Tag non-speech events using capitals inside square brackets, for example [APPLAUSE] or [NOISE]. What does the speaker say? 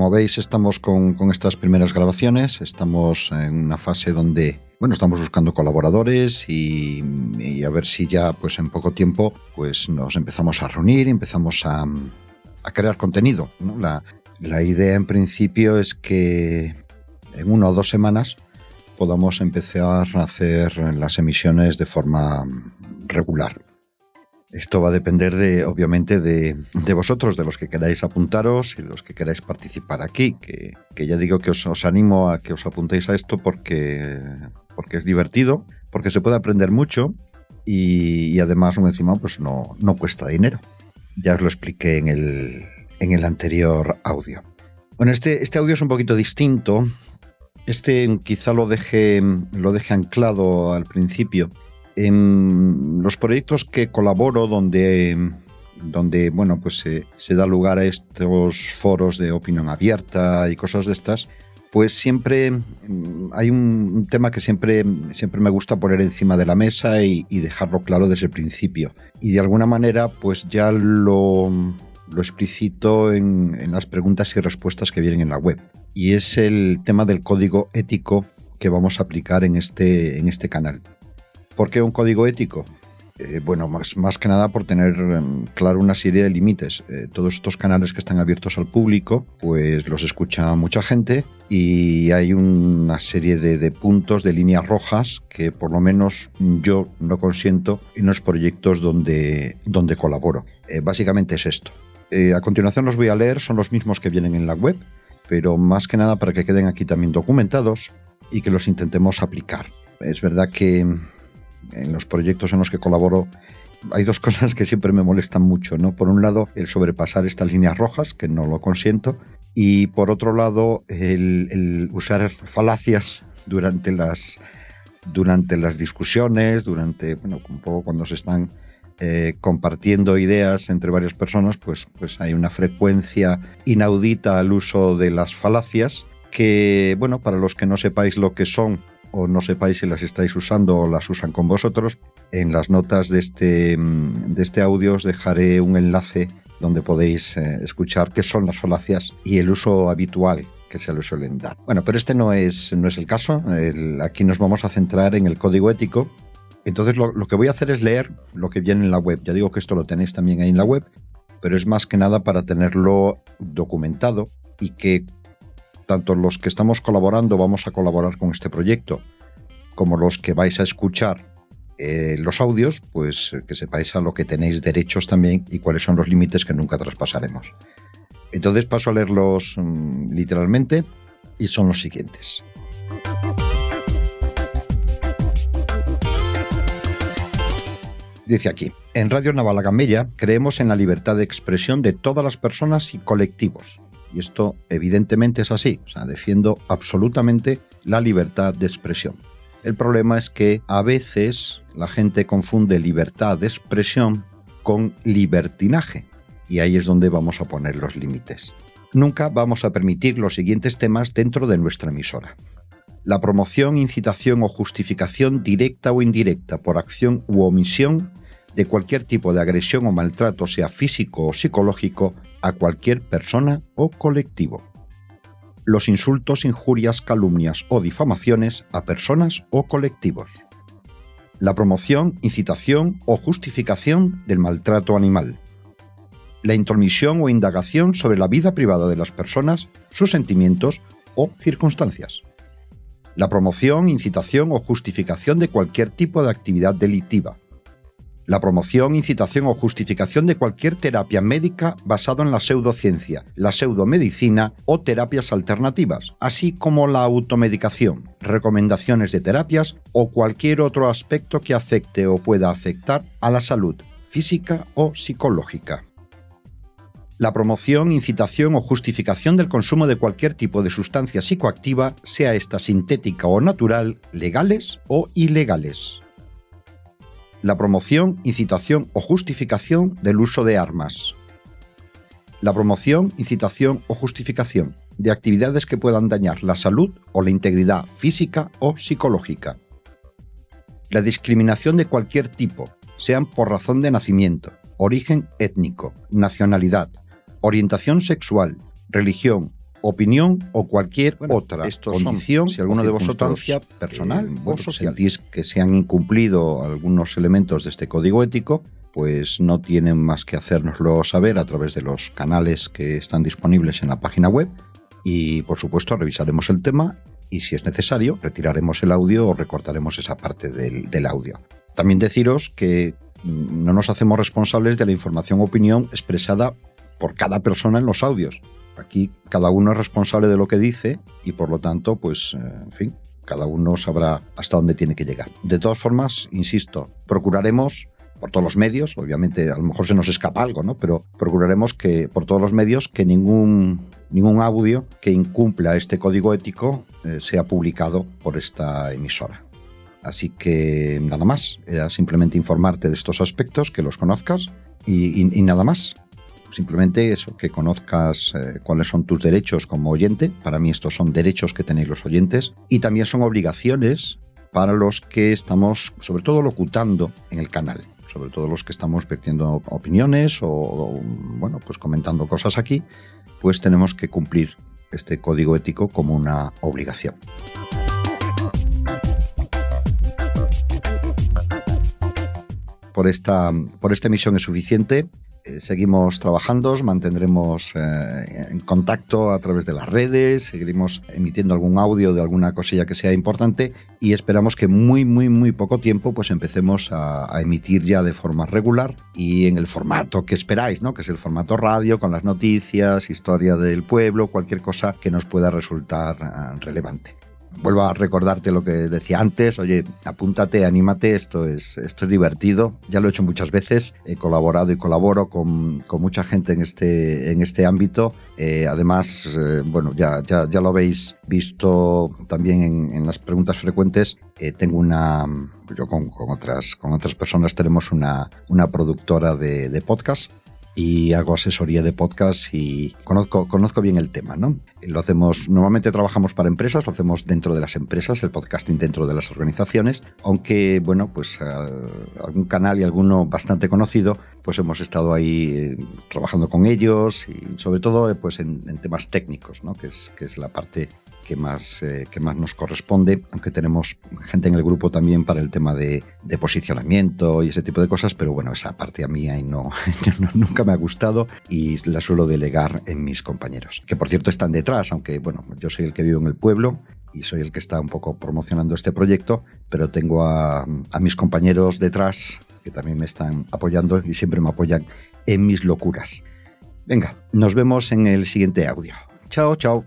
Como veis, estamos con, estas primeras grabaciones. Estamos en una fase donde, bueno, estamos buscando colaboradores y, a ver si ya, pues en poco tiempo, pues nos empezamos a reunir, empezamos a, crear contenido. La, la idea en principio es que en una o dos semanas podamos empezar a hacer las emisiones de forma regular. Esto va a depender de, obviamente, de, vosotros, de los que queráis apuntaros y los que queráis participar aquí, que, ya digo que os, animo a que os apuntéis a esto porque, porque es divertido, porque se puede aprender mucho y, además, encima, pues no, no cuesta dinero. Ya os lo expliqué en el, en el anterior audio. Bueno, este, este audio es un poquito distinto. Este quizá lo deje, lo deje anclado al principio en los proyectos que colaboro, donde, donde bueno, pues se, da lugar a estos foros de opinión abierta y cosas de estas, pues siempre mm, hay un, tema que siempre, siempre me gusta poner encima de la mesa y, dejarlo claro desde el principio. Y de alguna manera, pues ya lo, lo explicito en, en las preguntas y respuestas que vienen en la web. Y es el tema del código ético que vamos a aplicar en este, en este canal. ¿Por qué un código ético? Eh, bueno, más, más, que nada por tener em, claro una serie de límites. Eh, todos estos canales que están abiertos al público, pues los escucha mucha gente y hay una serie de, puntos, de líneas rojas que por lo menos yo no consiento en los proyectos donde, donde colaboro. Eh, básicamente es esto. a continuación los voy a leer, son los mismos que vienen en la web, pero más que nada para que queden aquí también documentados y que los intentemos aplicar. Es verdad que en los proyectos en los que colaboro hay dos [LAUGHS] cosas que siempre me molestan mucho, ¿no? Por un lado, el sobrepasar estas líneas rojas, que no lo consiento, y por otro lado, el, usar falacias durante las, durante las discusiones, durante, bueno, un poco cuando se están eh, compartiendo ideas entre varias personas, pues, pues hay una frecuencia inaudita al uso de las falacias que, bueno, para los que no sepáis lo que son o no sepáis si las estáis usando o las usan con vosotros, en las notas de este, mm, de este audio os dejaré un enlace donde podéis eh, escuchar qué son las falacias y el uso habitual que se le suelen dar. Bueno, pero este no es, no es el caso. aquí nos vamos a centrar en el código ético. Entonces lo, que voy a hacer es leer lo que viene en la web. Ya digo que esto lo tenéis también ahí en la web, pero es más que nada para tenerlo documentado y que tanto los que estamos colaborando vamos a colaborar con este proyecto, como los que vais a escuchar eh, los audios, pues eh, que sepáis a lo que tenéis derechos también y cuáles son los límites que nunca traspasaremos. Entonces paso a leerlos mm, literalmente y son los siguientes. Dice aquí, en Radio Navalagamella creemos en la libertad de expresión de todas las personas y colectivos, y esto evidentemente es así. O sea, defiendo absolutamente la libertad de expresión. El problema es que a veces la gente confunde libertad de expresión con libertinaje. Y ahí es donde vamos a poner los límites. Nunca vamos a permitir los siguientes temas dentro de nuestra emisora. La promoción, incitación o justificación directa o indirecta por acción u omisión de cualquier tipo de agresión o maltrato, sea físico o psicológico, a cualquier persona o colectivo. Los insultos, injurias, calumnias o difamaciones a personas o colectivos. La promoción, incitación o justificación del maltrato animal. La intromisión o indagación sobre la vida privada de las personas, sus sentimientos o circunstancias. La promoción, incitación o justificación de cualquier tipo de actividad delictiva, la promoción, incitación o justificación de cualquier terapia médica basado en la pseudociencia, la pseudomedicina o terapias alternativas, así como la automedicación, recomendaciones de terapias o cualquier otro aspecto que afecte o pueda afectar a la salud física o psicológica. La promoción, incitación o justificación del consumo de cualquier tipo de sustancia psicoactiva, sea esta sintética o natural, legales o ilegales la promoción, incitación o justificación del uso de armas. La promoción, incitación o justificación de actividades que puedan dañar la salud o la integridad física o psicológica. La discriminación de cualquier tipo, sean por razón de nacimiento, origen étnico, nacionalidad, orientación sexual, religión, opinión o cualquier otra condición, si alguno de vosotros personal eh, o social sentís que se han incumplido algunos elementos de este código ético, pues no tienen más que hacérnoslo saber a través de los canales que están disponibles en la página web y por supuesto revisaremos el tema y si es necesario retiraremos el audio o recortaremos esa parte del, del audio. También deciros que no nos hacemos responsables de la información o opinión expresada por cada persona en los audios. Aquí cada uno es responsable de lo que dice y por lo tanto, pues, eh, en fin, cada uno sabrá hasta dónde tiene que llegar. De todas formas, insisto, procuraremos por todos los medios, obviamente a lo mejor se nos escapa algo, ¿no? Pero procuraremos que por todos los medios que ningún ningún audio que incumpla este código ético eh, sea publicado por esta emisora. Así que nada más, era simplemente informarte de estos aspectos, que los conozcas y, nada más. Simplemente eso, que conozcas eh, cuáles son tus derechos como oyente. Para mí estos son derechos que tenéis los oyentes. Y también son obligaciones para los que estamos, sobre todo, locutando en el canal sobre todo los que estamos vertiendo opiniones o, bueno, pues comentando cosas aquí, pues tenemos que cumplir este código ético como una obligación. Por esta, por esta emisión es suficiente. Eh, seguimos trabajando, mantendremos eh, en contacto a través de las redes, seguiremos emitiendo algún audio de alguna cosilla que sea importante y esperamos que muy, muy, muy poco tiempo pues empecemos a, a, emitir ya de forma regular y en el formato que esperáis, ¿no? que es el formato radio con las noticias, historia del pueblo, cualquier cosa que nos pueda resultar uh, relevante vuelvo a recordarte lo que decía antes, oye, apúntate, anímate, esto es, esto es divertido, ya lo he hecho muchas veces, he colaborado y colaboro con, con mucha gente en este, en este ámbito, eh, además, eh, bueno, ya, ya, ya, lo habéis visto también en, en las preguntas frecuentes, eh, tengo una, yo con, con, otras, con otras personas tenemos una, una productora de, de podcast y hago asesoría de podcast y conozco, conozco bien el tema, ¿no? Lo hacemos, normalmente trabajamos para empresas, lo hacemos dentro de las empresas, el podcasting dentro de las organizaciones, aunque, bueno, pues algún canal y alguno bastante conocido, pues hemos estado ahí eh, trabajando con ellos y sobre todo pues en, en temas técnicos, ¿no? Que es, que es la parte que más, eh, que más nos corresponde, aunque tenemos gente en el grupo también para el tema de, de posicionamiento y ese tipo de cosas, pero bueno, esa parte a mí ahí [LAUGHS] no, nunca me ha gustado y la suelo delegar en mis compañeros, que por cierto están detrás, aunque bueno, yo soy el que vivo en el pueblo y soy el que está un poco promocionando este proyecto, pero tengo a, a mis compañeros detrás que también me están apoyando y siempre me apoyan en mis locuras. Venga, nos vemos en el siguiente audio. Chao, chao.